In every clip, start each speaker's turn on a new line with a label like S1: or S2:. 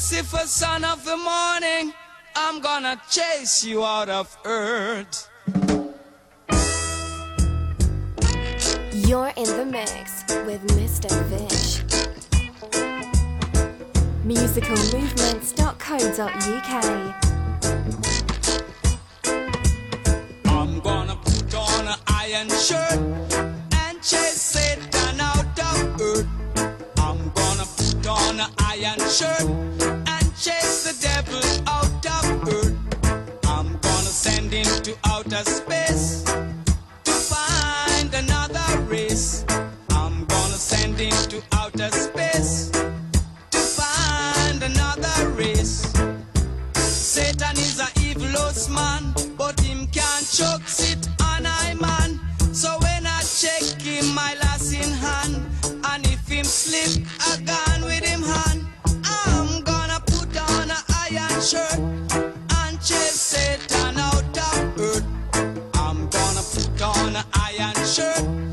S1: Lucifer, son of the morning, I'm gonna chase you out of earth.
S2: You're in the mix with Mr. Vish. Musicalmovements.co.uk.
S1: I'm gonna put on an iron shirt an iron shirt and chase the devil out of earth. I'm gonna send him to outer space on an iron shirt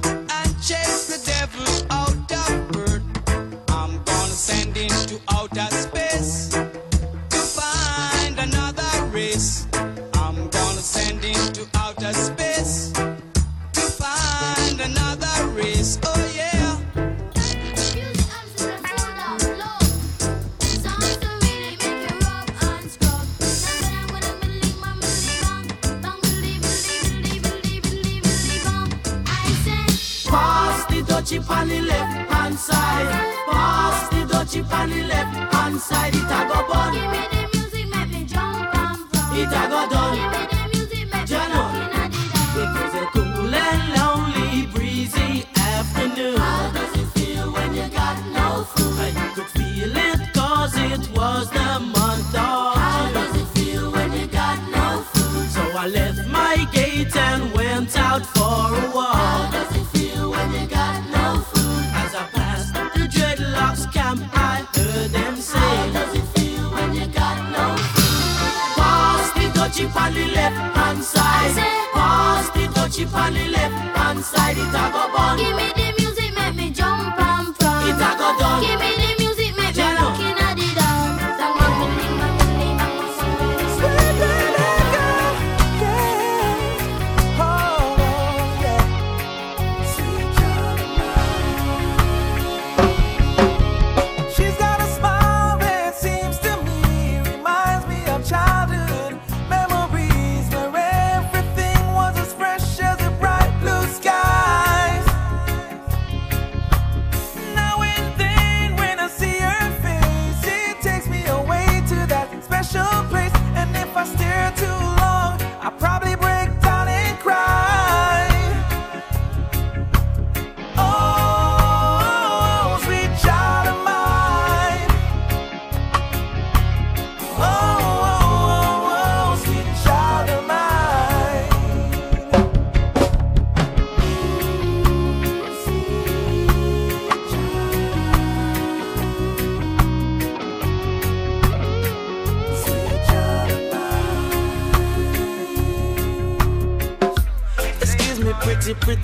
S1: The
S3: on the left hand side. Pass the dutchie on the left hand side. It a go bun.
S4: Give me the music, make me jump and from.
S3: It a go done.
S4: Give me the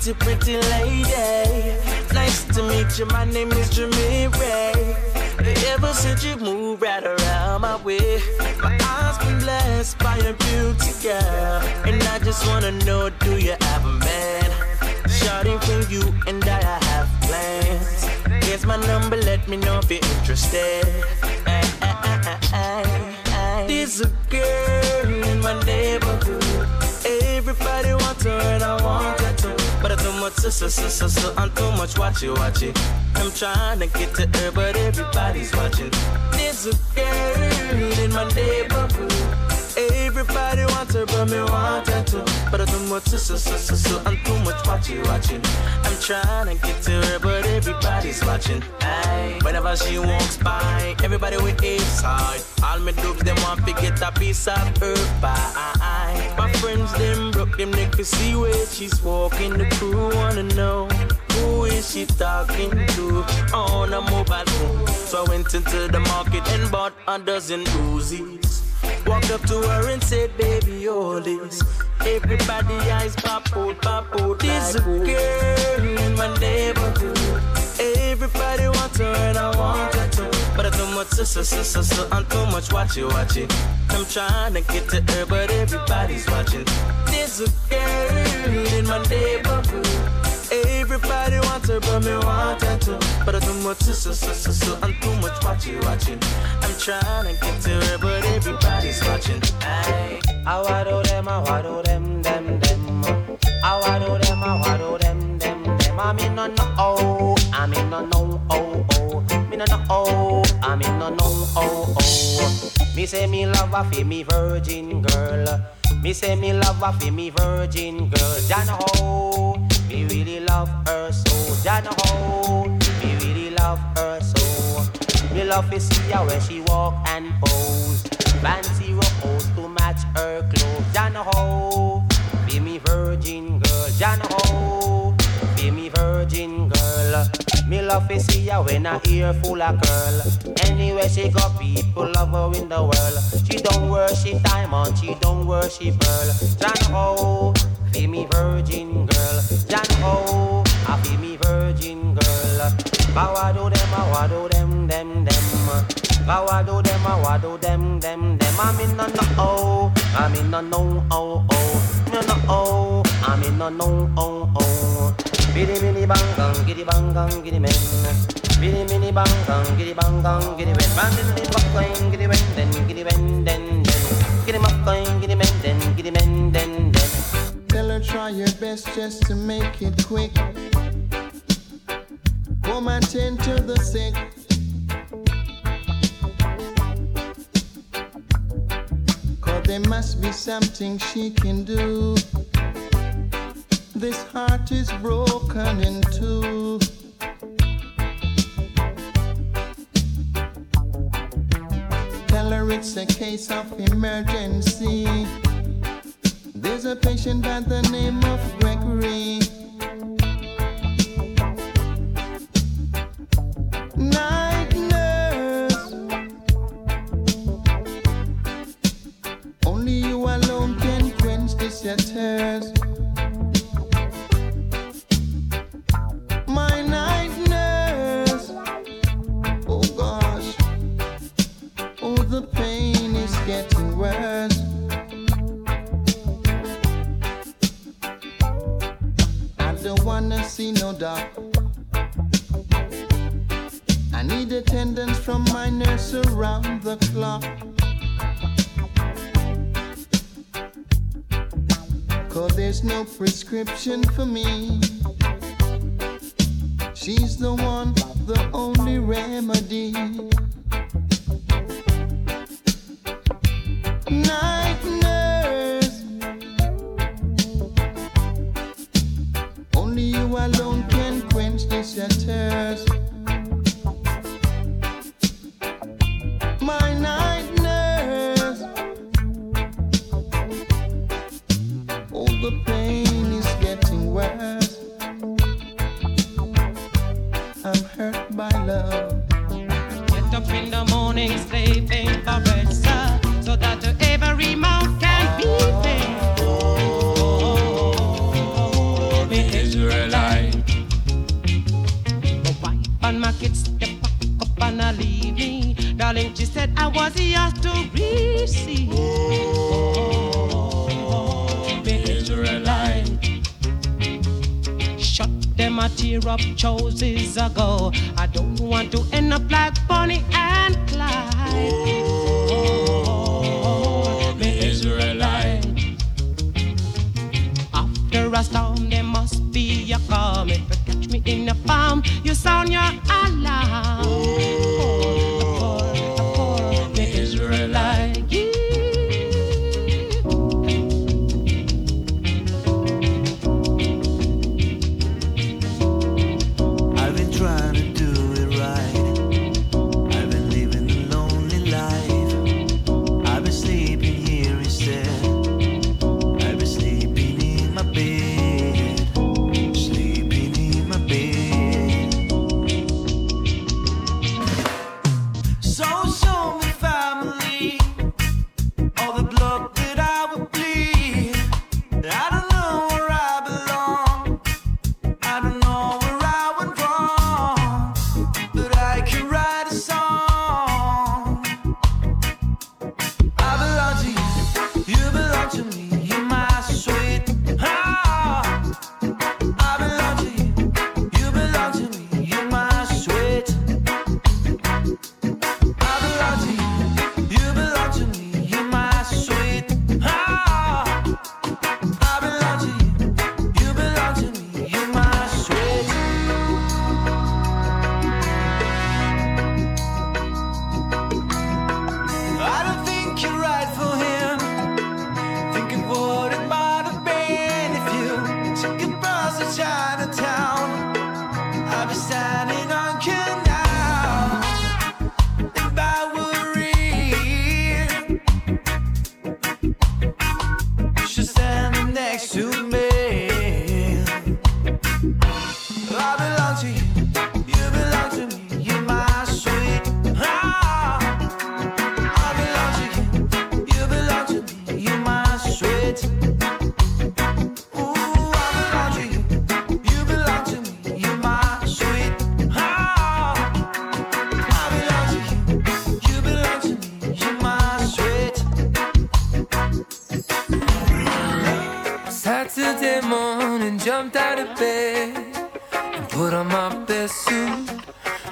S3: pretty, pretty, lady. Nice to meet you. My name is Jimmy Ray. Ever since you moved right around my way, my eyes been blessed by your beauty, girl. And I just wanna know, do you have a man? Shouting for you and I, I have plans. Here's my number, let me know if you're interested. There's a girl in my neighborhood. Everybody wants her and I want her much so I'm too much watch it, watch. I'm trying to get to her, but everybody's watching. There's a girl in my neighborhood. Everybody wants her, but me want her too. But I too much so so so so I'm too much watch it, watching. I'm trying to get to her, but everybody's watching. Aye. Whenever she walks by, everybody with a side. All me dubs they want to get a piece of her pie. To see where she's walking. The crew wanna know who is she talking to on a mobile phone. So I went into the market and bought a dozen Uzis. Walked up to her and said, baby, all this. Everybody eyes pop out, pop out. There's a girl in my neighborhood. Everybody wants her and I want her too. But I too much sister, sister, sister, and too much watchy, watchy. I'm trying to get to her, but everybody's watching. There's a girl in my neighborhood. Everybody wants her, but me want her too. But I too much sister, sister, sister, and too much watchy, watching. I'm trying to get to her, but everybody's watching. Aye.
S5: I waddle them, I waddle them, them, them. I waddle them, I waddle them, them, them. I mean no no oh, I mean no oh oh. Me no no oh, I mean no no oh oh. Me say me love a fi me virgin girl. Me say me love a fi me virgin girl. Jana ho, me really love her so. Jana ho, me really love her so. Me love to see her when she walk and pose. Fancy rose to match her clothes. Jana ho, be me virgin girl. Jana ho, be me virgin girl. Me love to see her when her ear full of curl. Anywhere she go, people love her in the world. She don't worship diamond, she don't worship pearl. Jana ho, oh, be me virgin girl. Jana ho, oh, I be me virgin girl. Bawado them, bawado them, them, them. Bawado them, bawado them, them, them. I'm in no no oh, I'm in no no oh oh, no no oh, I'm in no no oh oh. Biddy biddy bang bang, giddy bang bang, giddy men. Biddy biddy bang bang, giddy bang bang, giddy men. Bang giddy bang bang, giddy men, then giddy men, then then. Giddy bang bang, giddy men, then giddy men, then then.
S6: Tell her try your best just to make it quick. Come and tend to the sick. There must be something she can do. This heart is broken in two. Tell her it's a case of emergency. There's a patient by the name of Gregory. For me.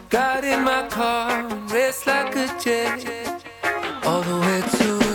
S7: Got in my car and raced like a jet all the way to.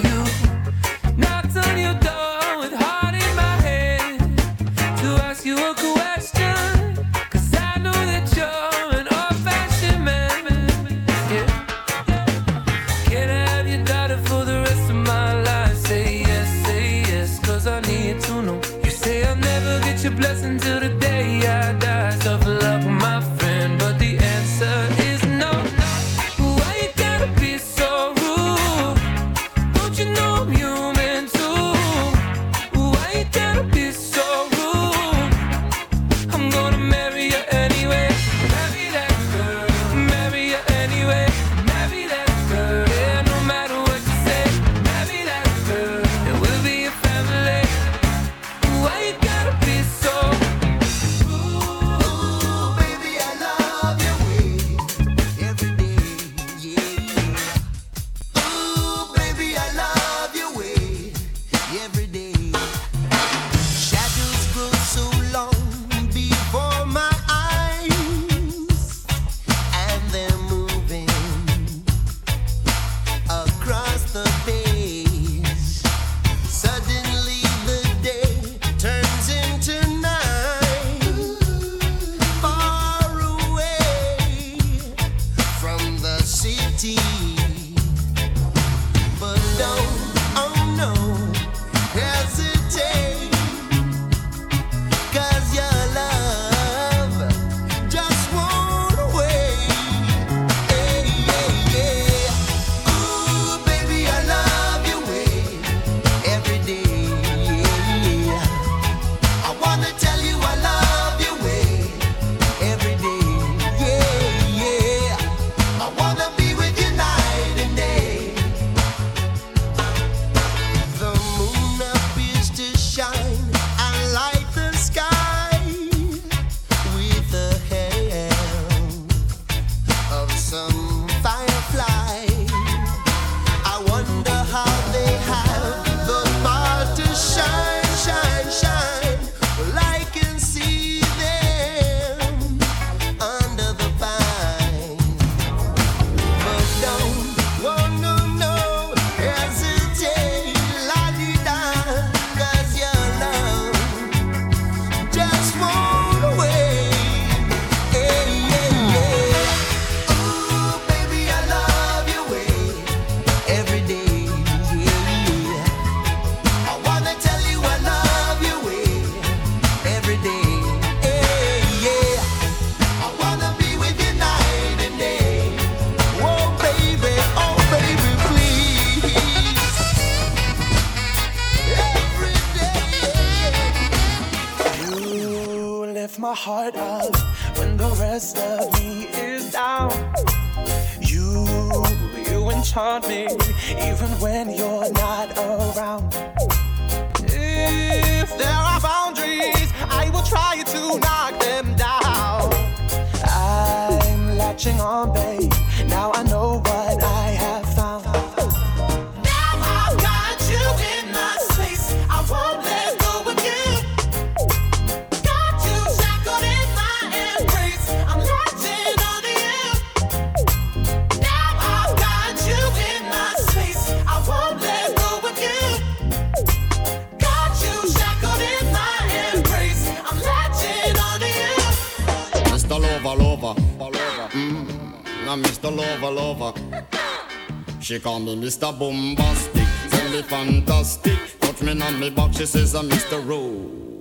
S8: She call me Mr. Bombastic, tell me fantastic. Touch me on me back, she says I'm Mr.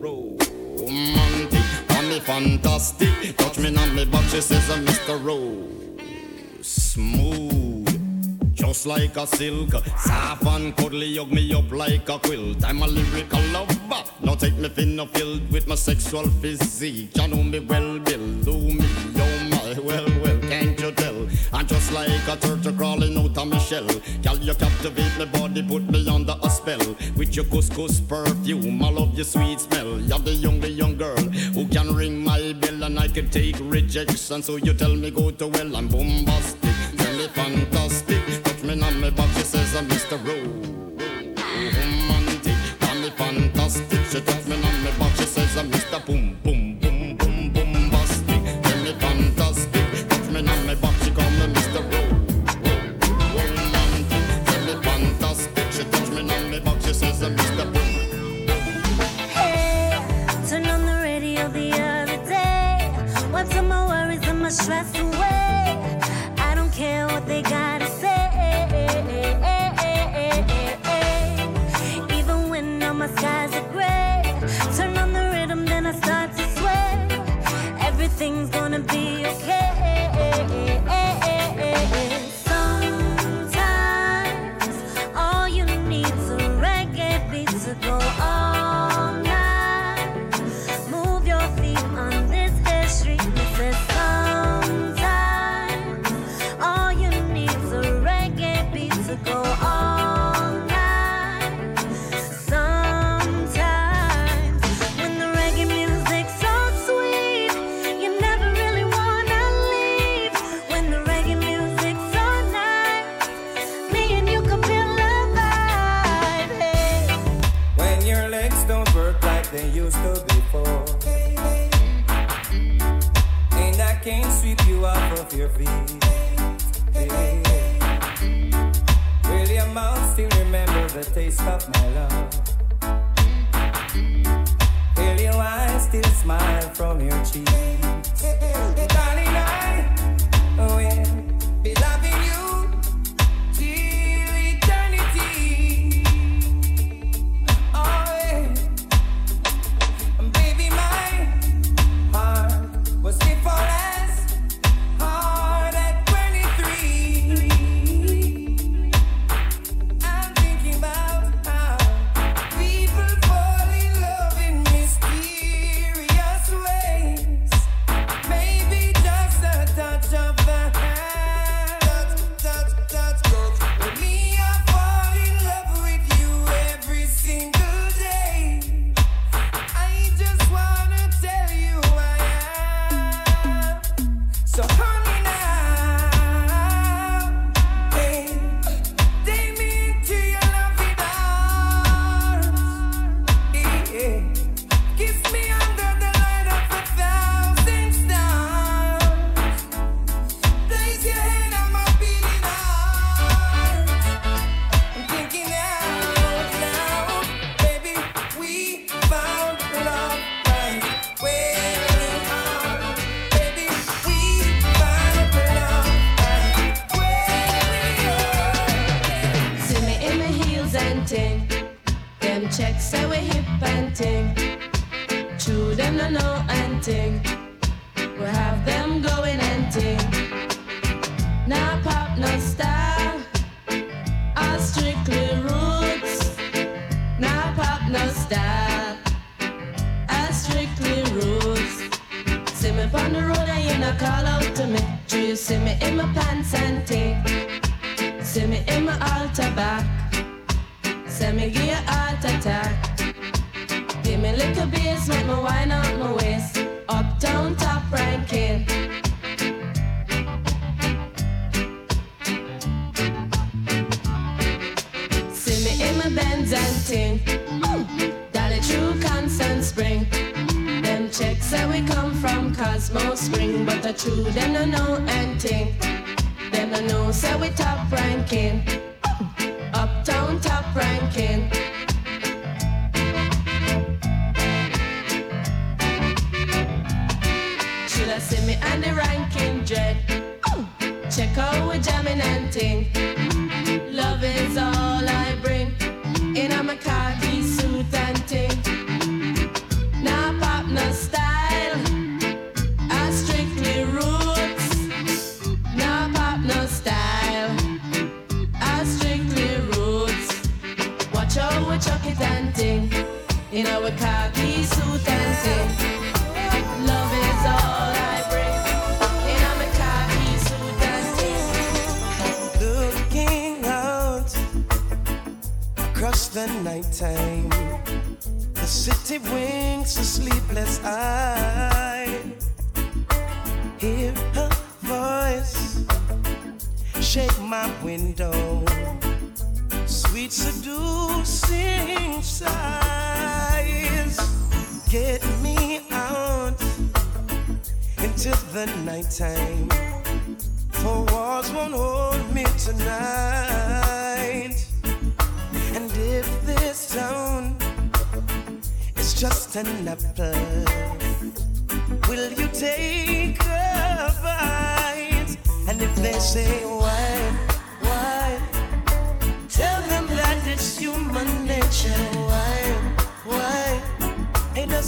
S8: Romantic, call me fantastic. Touch me on me back, she says I'm Mr. Ro. Smooth just like a silk. Soft and cuddly, hug me up like a quilt. I'm a lyrical lover. Now take me thin filled with my sexual physique. You know me well, Bill. Do me just like a turtle crawling out of my shell. girl, you captivate my body, put me under a spell. With your couscous perfume, I love your sweet smell. You're the only young girl who can ring my bell, and I can take rejection. So you tell me go to well, I'm bombastic, tell me fantastic. Touch me on my back, she says I'm Mr.
S9: Rowe. Romantic, tell me fantastic. She touch me on my back, she says I'm Mr. Boom
S10: Boom.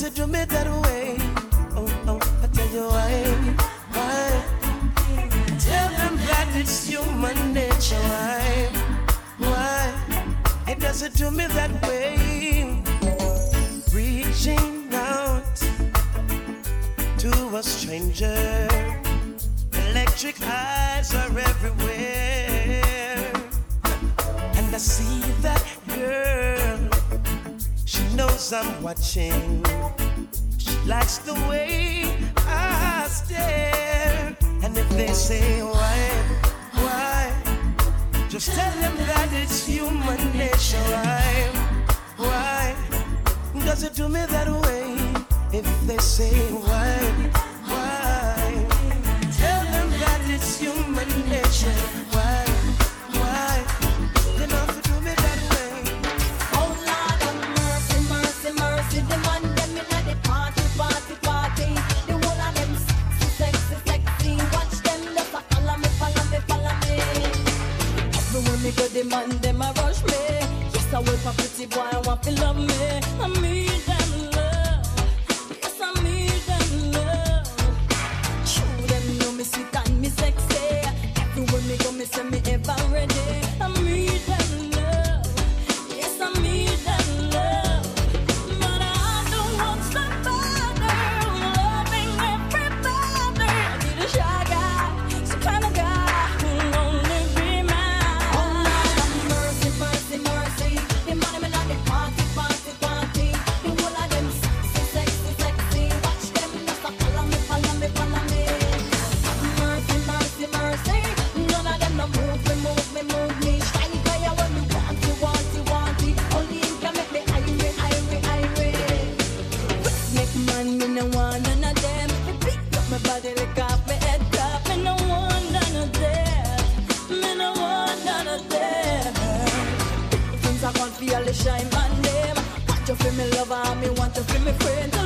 S10: Doesn't do me that way. Oh, oh, I tell you why, why? Tell them that it's human nature. Why, why? It doesn't do me that way. Reaching out to a stranger. Electric eyes are everywhere. And I see that girl. Knows I'm watching. She likes the way I stare. And if they say why, why, just tell them that it's human nature. Why, why, does it do me that way? If they say why, why, tell them that it's human nature.
S11: Pretty boy, shine man them. Want you feel me lover, me want you feel me friend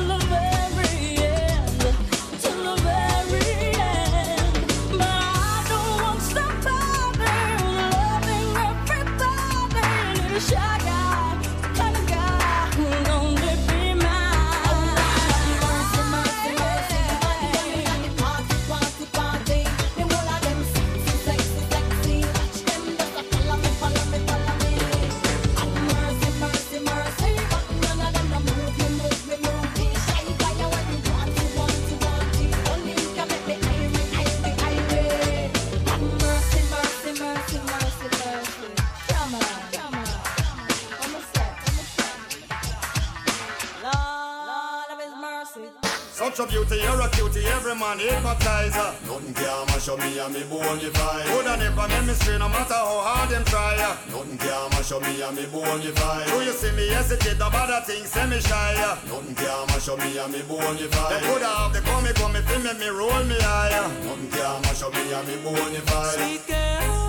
S8: hypnotize. Nothing can mash up me and me bonify. Coulda never make me stray, no matter how hard them try. Nothing can mash up me and me bonify. Do you see me hesitate about the things, say me shy. Nothing can mash up me and me bonify. They coulda have the come, come, if make me roll me higher. Nothing can mash up me and me bonify.
S3: Sweet girl,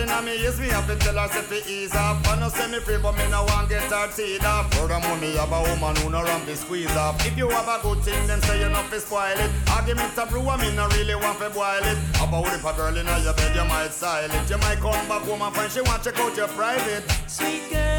S3: Girl
S8: inna me ears me have to tell her say fi ease off I no say me free but me no want get her teeth off Furthermore me have a woman who no run fi squeeze up. If you have a good thing then say you not fi spoil it. Argument a brew and me no really want fi boil it. About if a girl inna your bed you might style it. You might come back home and find she want check out your private.
S3: Sweet girl,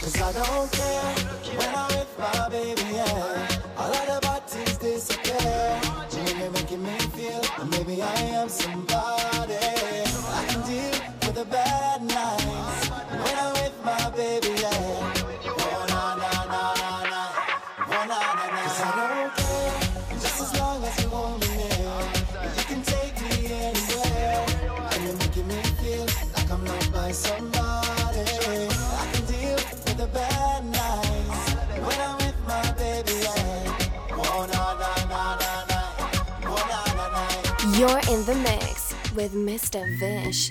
S7: Cause I don't care when I'm with my baby, yeah.
S2: in the mix with Mr. Vish.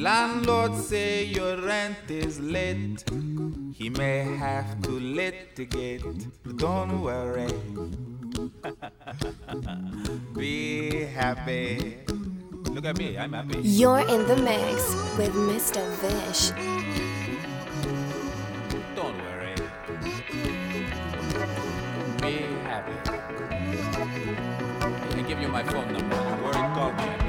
S12: Landlord say your rent is late. He may have to litigate. Don't worry. Be happy.
S13: Look at me, I'm happy.
S2: You're in the mix with Mr. Vish.
S13: Don't worry. Be happy. I give you my phone number. Don't worry, call me.